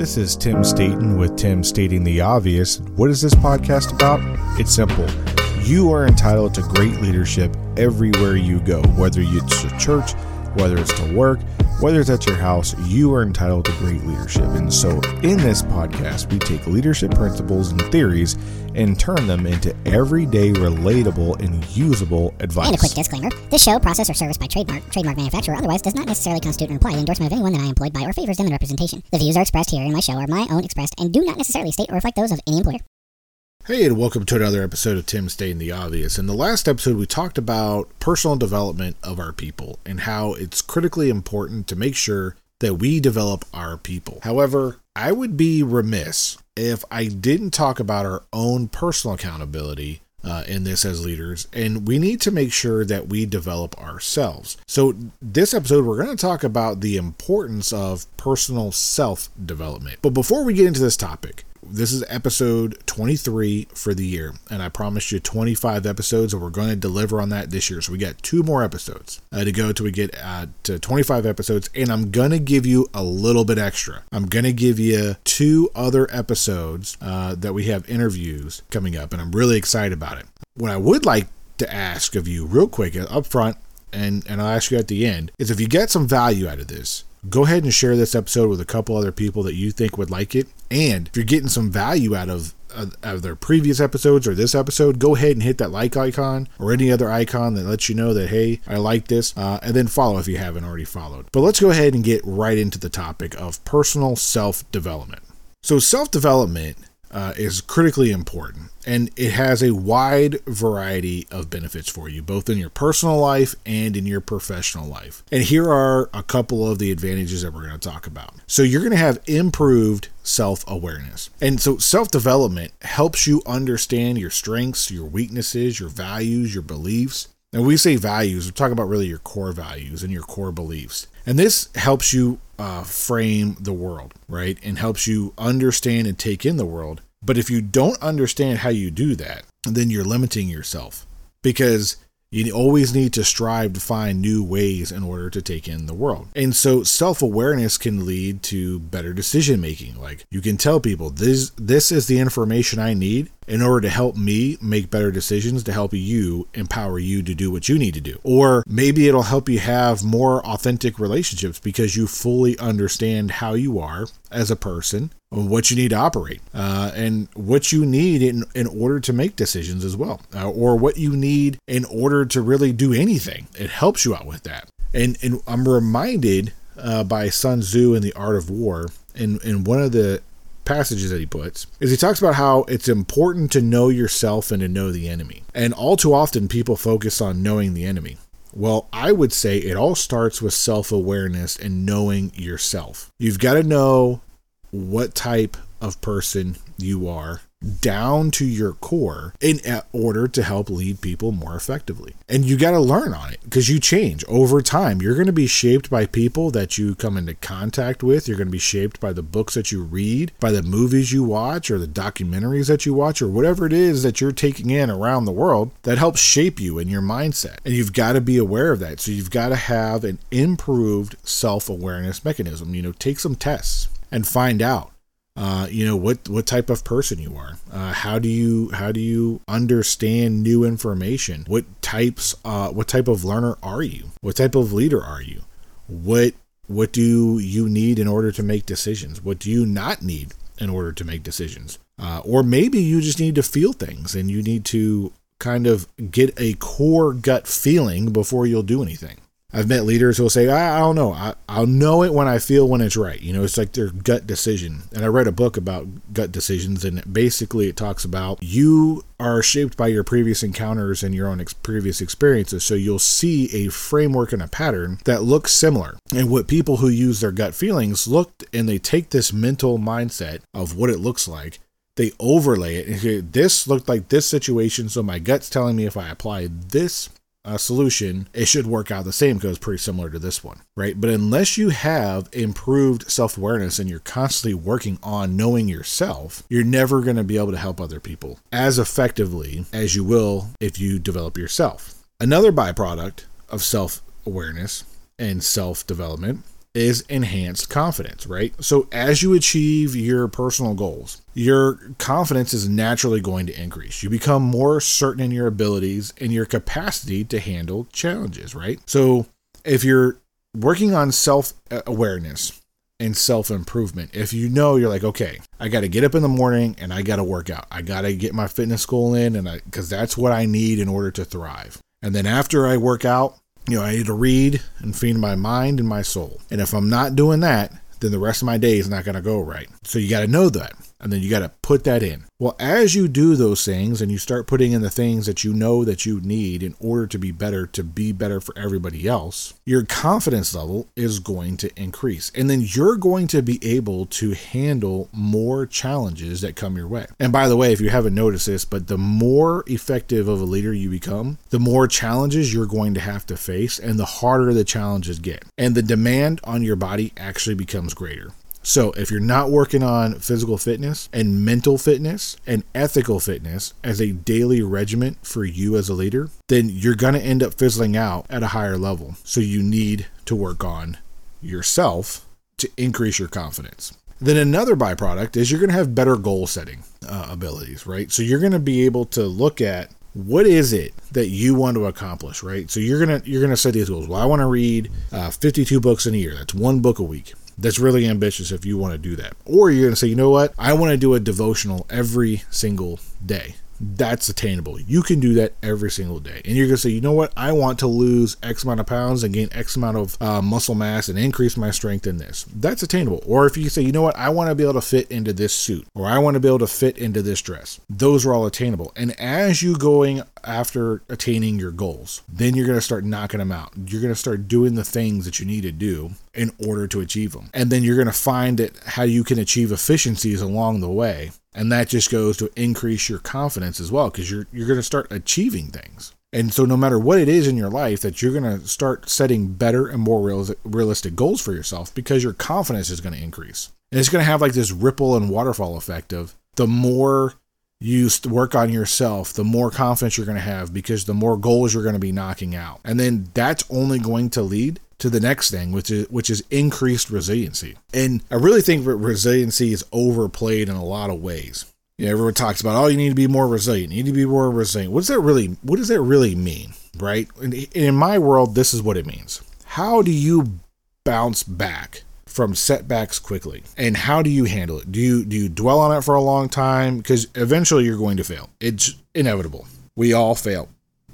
This is Tim Staten with Tim Stating the Obvious. What is this podcast about? It's simple. You are entitled to great leadership everywhere you go, whether it's to church, whether it's to work, whether it's at your house, you are entitled to great leadership. And so, in this podcast, we take leadership principles and theories and turn them into everyday, relatable, and usable advice. And a quick disclaimer this show, process, or service by trademark, trademark manufacturer, otherwise does not necessarily constitute an implied endorsement of anyone that I employed by or favors them in representation. The views are expressed here in my show are my own expressed and do not necessarily state or reflect those of any employer. Hey, and welcome to another episode of Tim Stating the Obvious. In the last episode, we talked about personal development of our people and how it's critically important to make sure that we develop our people. However, I would be remiss if I didn't talk about our own personal accountability uh, in this as leaders, and we need to make sure that we develop ourselves. So, this episode, we're going to talk about the importance of personal self development. But before we get into this topic, this is episode 23 for the year, and I promised you 25 episodes, and we're going to deliver on that this year. So we got two more episodes uh, to go till we get uh, to 25 episodes, and I'm going to give you a little bit extra. I'm going to give you two other episodes uh, that we have interviews coming up, and I'm really excited about it. What I would like to ask of you, real quick, up front, and, and I'll ask you at the end, is if you get some value out of this, go ahead and share this episode with a couple other people that you think would like it. And if you're getting some value out of out of their previous episodes or this episode, go ahead and hit that like icon or any other icon that lets you know that hey, I like this, uh, and then follow if you haven't already followed. But let's go ahead and get right into the topic of personal self development. So self development uh, is critically important and it has a wide variety of benefits for you, both in your personal life and in your professional life. And here are a couple of the advantages that we're going to talk about. So, you're going to have improved self awareness. And so, self development helps you understand your strengths, your weaknesses, your values, your beliefs. And we say values, we're talking about really your core values and your core beliefs. And this helps you uh, frame the world, right? And helps you understand and take in the world but if you don't understand how you do that, then you're limiting yourself because you always need to strive to find new ways in order to take in the world. And so self-awareness can lead to better decision making. Like you can tell people this this is the information I need in order to help me make better decisions to help you empower you to do what you need to do. Or maybe it'll help you have more authentic relationships because you fully understand how you are as a person what you need to operate uh, and what you need in, in order to make decisions as well, uh, or what you need in order to really do anything. It helps you out with that. And, and I'm reminded uh, by Sun Tzu in The Art of War, in, in one of the passages that he puts, is he talks about how it's important to know yourself and to know the enemy. And all too often, people focus on knowing the enemy. Well, I would say it all starts with self awareness and knowing yourself. You've got to know what type of person you are down to your core in order to help lead people more effectively. And you got to learn on it because you change over time. You're going to be shaped by people that you come into contact with. You're going to be shaped by the books that you read, by the movies you watch, or the documentaries that you watch, or whatever it is that you're taking in around the world that helps shape you and your mindset. And you've got to be aware of that. So you've got to have an improved self awareness mechanism. You know, take some tests and find out uh, you know what what type of person you are. Uh, how do you how do you understand new information? What types uh, what type of learner are you? What type of leader are you? What what do you need in order to make decisions? What do you not need in order to make decisions? Uh, or maybe you just need to feel things and you need to kind of get a core gut feeling before you'll do anything I've met leaders who will say, I, I don't know. I, I'll know it when I feel when it's right. You know, it's like their gut decision. And I read a book about gut decisions, and basically it talks about you are shaped by your previous encounters and your own ex- previous experiences. So you'll see a framework and a pattern that looks similar. And what people who use their gut feelings look and they take this mental mindset of what it looks like they overlay it. This looked like this situation, so my gut's telling me if I apply this a solution, it should work out the same because it's pretty similar to this one, right? But unless you have improved self awareness and you're constantly working on knowing yourself, you're never going to be able to help other people as effectively as you will if you develop yourself. Another byproduct of self awareness and self development is enhanced confidence, right? So as you achieve your personal goals, your confidence is naturally going to increase. You become more certain in your abilities and your capacity to handle challenges, right? So if you're working on self awareness and self improvement, if you know you're like, okay, I got to get up in the morning and I got to work out, I got to get my fitness goal in, and I, because that's what I need in order to thrive. And then after I work out, you know, I need to read and feed my mind and my soul. And if I'm not doing that, then the rest of my day is not going to go right. So you got to know that and then you got to put that in. Well, as you do those things and you start putting in the things that you know that you need in order to be better, to be better for everybody else, your confidence level is going to increase. And then you're going to be able to handle more challenges that come your way. And by the way, if you haven't noticed this, but the more effective of a leader you become, the more challenges you're going to have to face and the harder the challenges get. And the demand on your body actually becomes greater. So, if you're not working on physical fitness and mental fitness and ethical fitness as a daily regimen for you as a leader, then you're going to end up fizzling out at a higher level. So, you need to work on yourself to increase your confidence. Then, another byproduct is you're going to have better goal setting uh, abilities, right? So, you're going to be able to look at what is it that you want to accomplish right so you're gonna you're gonna set these goals well i want to read uh, 52 books in a year that's one book a week that's really ambitious if you want to do that. Or you're going to say, you know what? I want to do a devotional every single day that's attainable. You can do that every single day. And you're going to say, you know what? I want to lose X amount of pounds and gain X amount of uh, muscle mass and increase my strength in this. That's attainable. Or if you say, you know what? I want to be able to fit into this suit or I want to be able to fit into this dress. Those are all attainable. And as you going after attaining your goals, then you're going to start knocking them out. You're going to start doing the things that you need to do in order to achieve them. And then you're going to find that how you can achieve efficiencies along the way and that just goes to increase your confidence as well because you're you're going to start achieving things and so no matter what it is in your life that you're going to start setting better and more realistic goals for yourself because your confidence is going to increase and it's going to have like this ripple and waterfall effect of the more you work on yourself, the more confidence you're going to have because the more goals you're going to be knocking out. And then that's only going to lead to the next thing, which is which is increased resiliency. And I really think resiliency is overplayed in a lot of ways. You know, everyone talks about, oh, you need to be more resilient. You need to be more resilient. What does that really What does that really mean, right? And in my world, this is what it means. How do you bounce back from setbacks quickly and how do you handle it do you do you dwell on it for a long time because eventually you're going to fail it's inevitable we all fail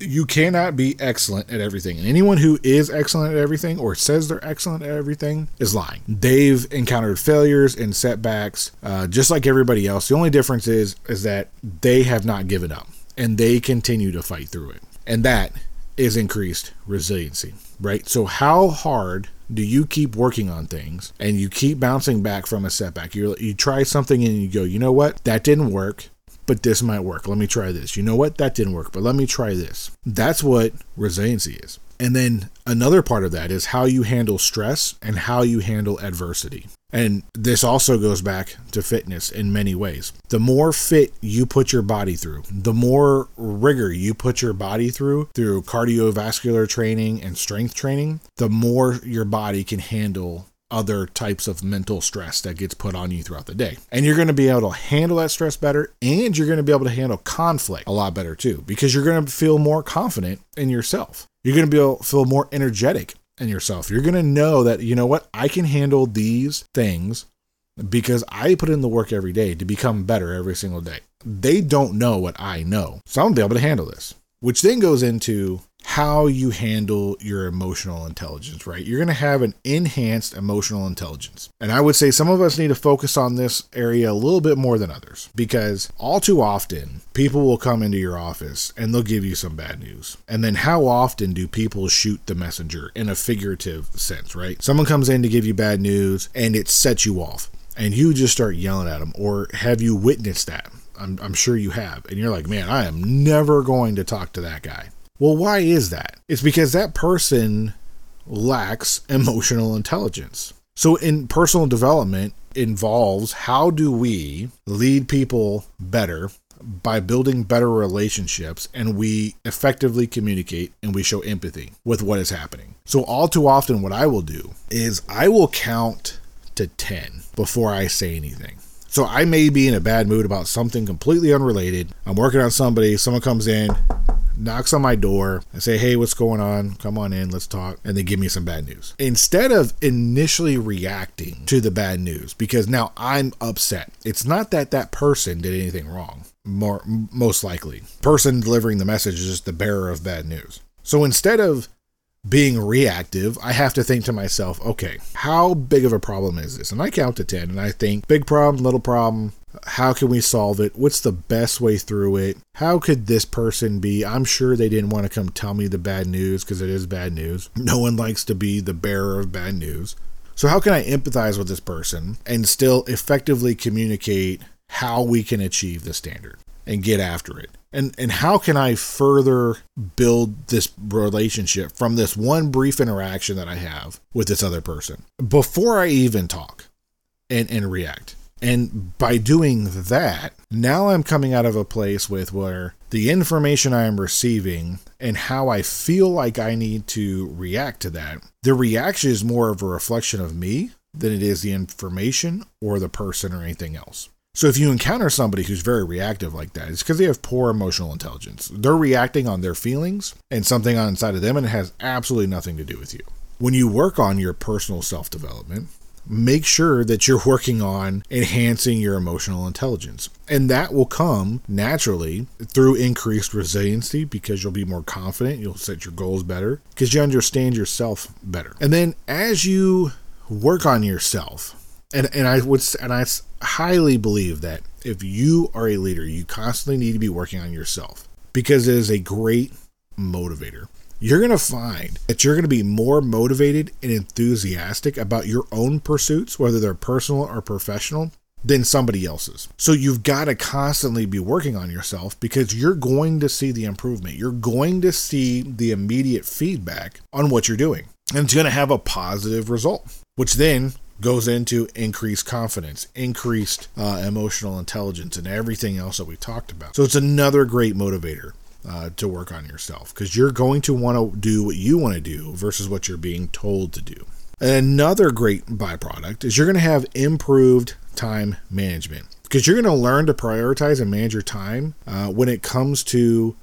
you cannot be excellent at everything. And anyone who is excellent at everything or says they're excellent at everything is lying. They've encountered failures and setbacks uh, just like everybody else. The only difference is is that they have not given up and they continue to fight through it. And that is increased resiliency, right? So how hard do you keep working on things and you keep bouncing back from a setback? You you try something and you go, you know what, that didn't work but this might work. Let me try this. You know what? That didn't work, but let me try this. That's what resiliency is. And then another part of that is how you handle stress and how you handle adversity. And this also goes back to fitness in many ways. The more fit you put your body through, the more rigor you put your body through, through cardiovascular training and strength training, the more your body can handle other types of mental stress that gets put on you throughout the day. And you're going to be able to handle that stress better and you're going to be able to handle conflict a lot better too because you're going to feel more confident in yourself. You're going to be able to feel more energetic in yourself. You're going to know that, you know what, I can handle these things because I put in the work every day to become better every single day. They don't know what I know. So I'm going to be able to handle this, which then goes into how you handle your emotional intelligence, right? You're going to have an enhanced emotional intelligence. And I would say some of us need to focus on this area a little bit more than others because all too often people will come into your office and they'll give you some bad news. And then how often do people shoot the messenger in a figurative sense, right? Someone comes in to give you bad news and it sets you off and you just start yelling at them or have you witnessed that? I'm, I'm sure you have. And you're like, man, I am never going to talk to that guy. Well, why is that? It's because that person lacks emotional intelligence. So, in personal development, involves how do we lead people better by building better relationships and we effectively communicate and we show empathy with what is happening. So, all too often, what I will do is I will count to 10 before I say anything. So, I may be in a bad mood about something completely unrelated. I'm working on somebody, someone comes in, knocks on my door. I say, hey, what's going on? Come on in, let's talk. And they give me some bad news. Instead of initially reacting to the bad news, because now I'm upset, it's not that that person did anything wrong, more, most likely. Person delivering the message is just the bearer of bad news. So instead of being reactive, I have to think to myself, okay, how big of a problem is this? And I count to 10 and I think big problem, little problem, how can we solve it? What's the best way through it? How could this person be? I'm sure they didn't want to come tell me the bad news because it is bad news. No one likes to be the bearer of bad news. So, how can I empathize with this person and still effectively communicate how we can achieve the standard and get after it? And, and how can I further build this relationship from this one brief interaction that I have with this other person before I even talk and, and react? And by doing that, now I'm coming out of a place with where the information I am receiving and how I feel like I need to react to that, the reaction is more of a reflection of me than it is the information or the person or anything else. So if you encounter somebody who's very reactive like that, it's because they have poor emotional intelligence. They're reacting on their feelings and something on inside of them, and it has absolutely nothing to do with you. When you work on your personal self development, make sure that you're working on enhancing your emotional intelligence. And that will come naturally through increased resiliency because you'll be more confident, you'll set your goals better because you understand yourself better. And then as you work on yourself, and, and I would and I highly believe that if you are a leader, you constantly need to be working on yourself because it is a great motivator you're going to find that you're going to be more motivated and enthusiastic about your own pursuits, whether they're personal or professional, than somebody else's. So you've got to constantly be working on yourself because you're going to see the improvement. You're going to see the immediate feedback on what you're doing. And it's going to have a positive result, which then goes into increased confidence, increased uh, emotional intelligence, and everything else that we talked about. So it's another great motivator uh, to work on yourself because you're going to want to do what you want to do versus what you're being told to do. Another great byproduct is you're going to have improved time management because you're going to learn to prioritize and manage your time uh, when it comes to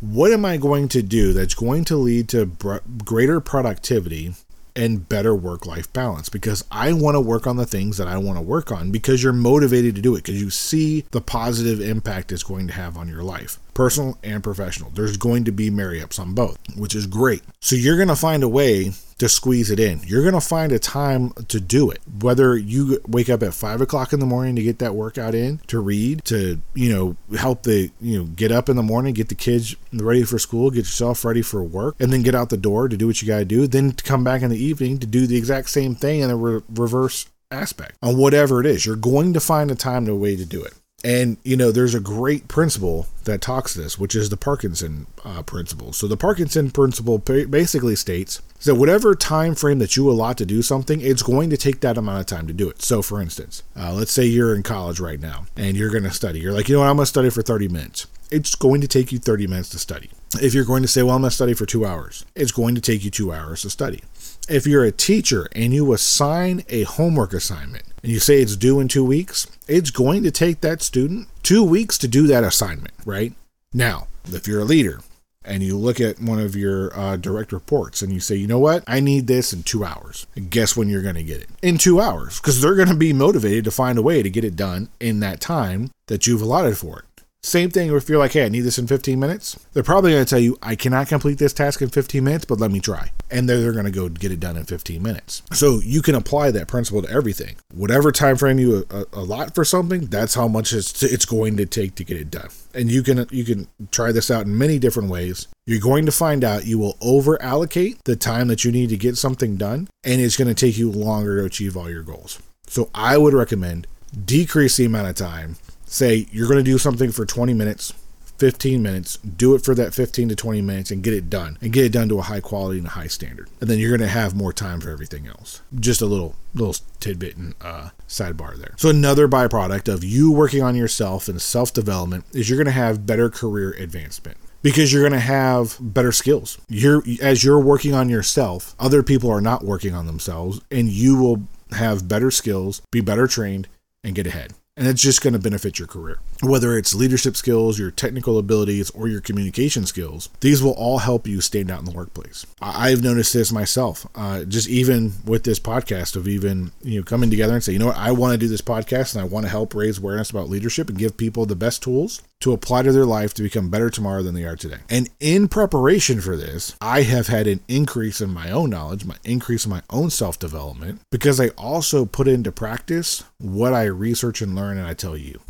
what am I going to do that's going to lead to br- greater productivity and better work life balance because I want to work on the things that I want to work on because you're motivated to do it because you see the positive impact it's going to have on your life personal and professional. There's going to be marry ups on both, which is great. So you're going to find a way to squeeze it in. You're going to find a time to do it. Whether you wake up at five o'clock in the morning to get that workout in, to read, to, you know, help the, you know, get up in the morning, get the kids ready for school, get yourself ready for work, and then get out the door to do what you got to do. Then to come back in the evening to do the exact same thing in a re- reverse aspect on whatever it is. You're going to find a time and a way to do it. And, you know, there's a great principle that talks this, which is the Parkinson uh, principle. So the Parkinson principle basically states that whatever time frame that you allot to do something, it's going to take that amount of time to do it. So, for instance, uh, let's say you're in college right now and you're going to study. You're like, you know what, I'm going to study for 30 minutes. It's going to take you 30 minutes to study. If you're going to say, well, I'm going to study for two hours, it's going to take you two hours to study. If you're a teacher and you assign a homework assignment and you say it's due in two weeks, it's going to take that student two weeks to do that assignment, right? Now, if you're a leader and you look at one of your uh, direct reports and you say, you know what, I need this in two hours. And guess when you're going to get it? In two hours, because they're going to be motivated to find a way to get it done in that time that you've allotted for it. Same thing if you're like, hey, I need this in 15 minutes. They're probably going to tell you, I cannot complete this task in 15 minutes, but let me try. And they're, they're going to go get it done in 15 minutes. So you can apply that principle to everything. Whatever time frame you uh, allot for something, that's how much it's, it's going to take to get it done. And you can you can try this out in many different ways. You're going to find out you will over allocate the time that you need to get something done, and it's going to take you longer to achieve all your goals. So I would recommend decrease the amount of time say you're going to do something for 20 minutes, 15 minutes, do it for that 15 to 20 minutes and get it done and get it done to a high quality and a high standard. And then you're going to have more time for everything else. Just a little little tidbit and uh, sidebar there. So another byproduct of you working on yourself and self-development is you're going to have better career advancement because you're going to have better skills. You're as you're working on yourself, other people are not working on themselves and you will have better skills, be better trained and get ahead and it's just going to benefit your career. Whether it's leadership skills, your technical abilities, or your communication skills, these will all help you stand out in the workplace. I've noticed this myself, uh, just even with this podcast of even you know coming together and say, you know what, I want to do this podcast and I want to help raise awareness about leadership and give people the best tools to apply to their life to become better tomorrow than they are today. And in preparation for this, I have had an increase in my own knowledge, my increase in my own self development, because I also put into practice what I research and learn and I tell you.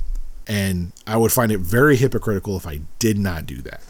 And I would find it very hypocritical if I did not do that.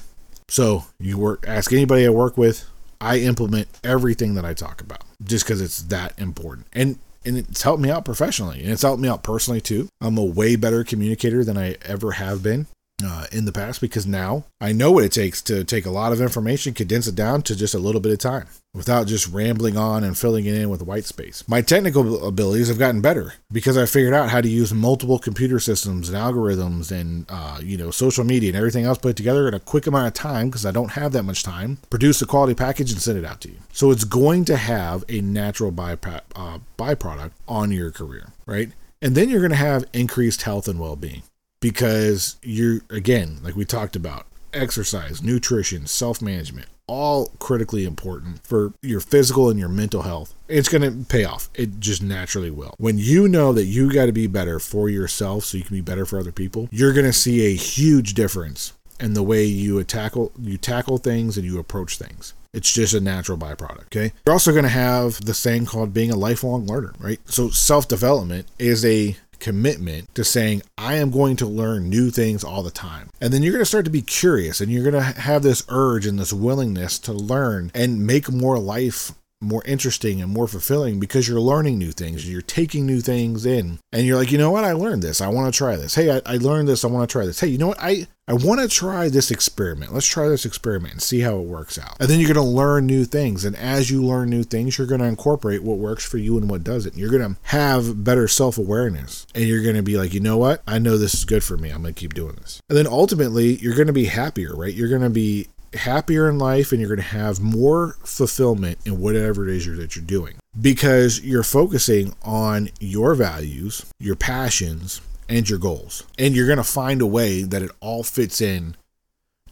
So you work ask anybody I work with, I implement everything that I talk about just because it's that important. And and it's helped me out professionally and it's helped me out personally too. I'm a way better communicator than I ever have been uh, in the past because now I know what it takes to take a lot of information, condense it down to just a little bit of time without just rambling on and filling it in with white space. My technical abilities have gotten better because I figured out how to use multiple computer systems and algorithms and uh, you know social media and everything else put together in a quick amount of time because I don't have that much time. Produce a quality package and send it out to you. So it's going to have a natural bypa- uh, byproduct on your career, right? And then you're going to have increased health and well-being because you're again like we talked about exercise nutrition self-management all critically important for your physical and your mental health it's going to pay off it just naturally will when you know that you got to be better for yourself so you can be better for other people you're going to see a huge difference in the way you tackle you tackle things and you approach things it's just a natural byproduct. Okay. You're also going to have the thing called being a lifelong learner, right? So self development is a commitment to saying, I am going to learn new things all the time. And then you're going to start to be curious and you're going to have this urge and this willingness to learn and make more life more interesting and more fulfilling because you're learning new things. You're taking new things in. And you're like, you know what? I learned this. I want to try this. Hey, I, I learned this. I want to try this. Hey, you know what? I, I want to try this experiment. Let's try this experiment and see how it works out. And then you're going to learn new things. And as you learn new things, you're going to incorporate what works for you and what doesn't. You're going to have better self awareness. And you're going to be like, you know what? I know this is good for me. I'm going to keep doing this. And then ultimately, you're going to be happier, right? You're going to be happier in life and you're going to have more fulfillment in whatever it is you're, that you're doing because you're focusing on your values, your passions, and your goals. And you're going to find a way that it all fits in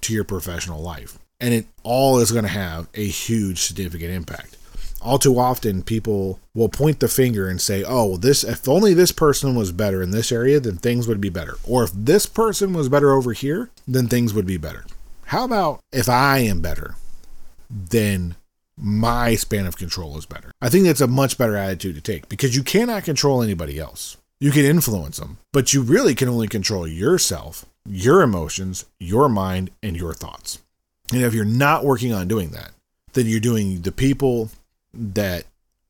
to your professional life. And it all is going to have a huge significant impact. All too often people will point the finger and say, "Oh, this if only this person was better in this area, then things would be better." Or if this person was better over here, then things would be better. How about if I am better, then my span of control is better? I think that's a much better attitude to take because you cannot control anybody else. You can influence them, but you really can only control yourself, your emotions, your mind, and your thoughts. And if you're not working on doing that, then you're doing the people that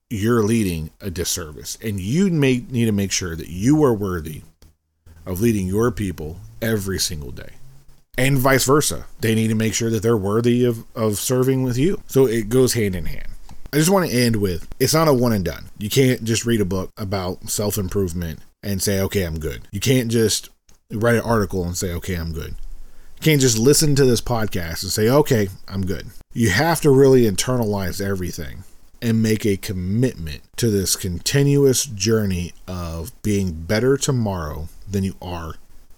you're leading a disservice. And you may need to make sure that you are worthy of leading your people every single day and vice versa. They need to make sure that they're worthy of, of serving with you. So it goes hand in hand. I just want to end with it's not a one and done. You can't just read a book about self improvement and say, okay, I'm good. You can't just write an article and say, okay, I'm good. You can't just listen to this podcast and say, okay, I'm good. You have to really internalize everything and make a commitment to this continuous journey of being better tomorrow than you are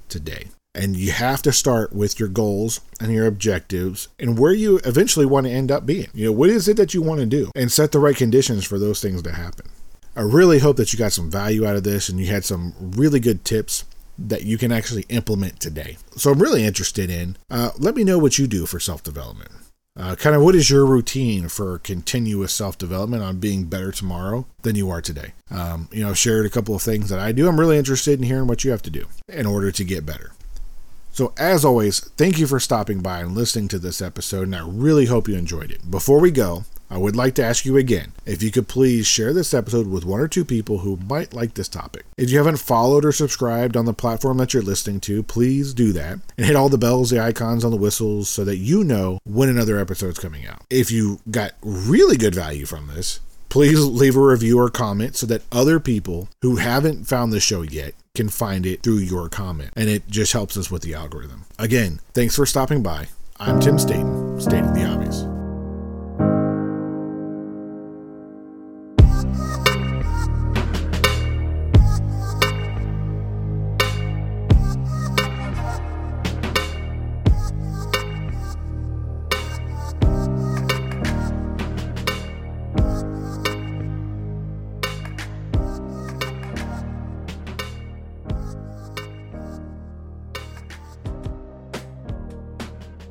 today. And you have to start with your goals and your objectives and where you eventually want to end up being. You know, what is it that you want to do? And set the right conditions for those things to happen. I really hope that you got some value out of this and you had some really good tips that you can actually implement today. So I'm really interested in. Uh, let me know what you do for self development. Uh, kind of what is your routine for continuous self development on being better tomorrow than you are today? Um, you know, shared a couple of things that I do. I'm really interested in hearing what you have to do in order to get better. So, as always, thank you for stopping by and listening to this episode, and I really hope you enjoyed it. Before we go, I would like to ask you again if you could please share this episode with one or two people who might like this topic. If you haven't followed or subscribed on the platform that you're listening to, please do that and hit all the bells, the icons on the whistles so that you know when another episode's coming out. If you got really good value from this, please leave a review or comment so that other people who haven't found the show yet can find it through your comment. And it just helps us with the algorithm. Again, thanks for stopping by. I'm Tim Staten, stating the obvious.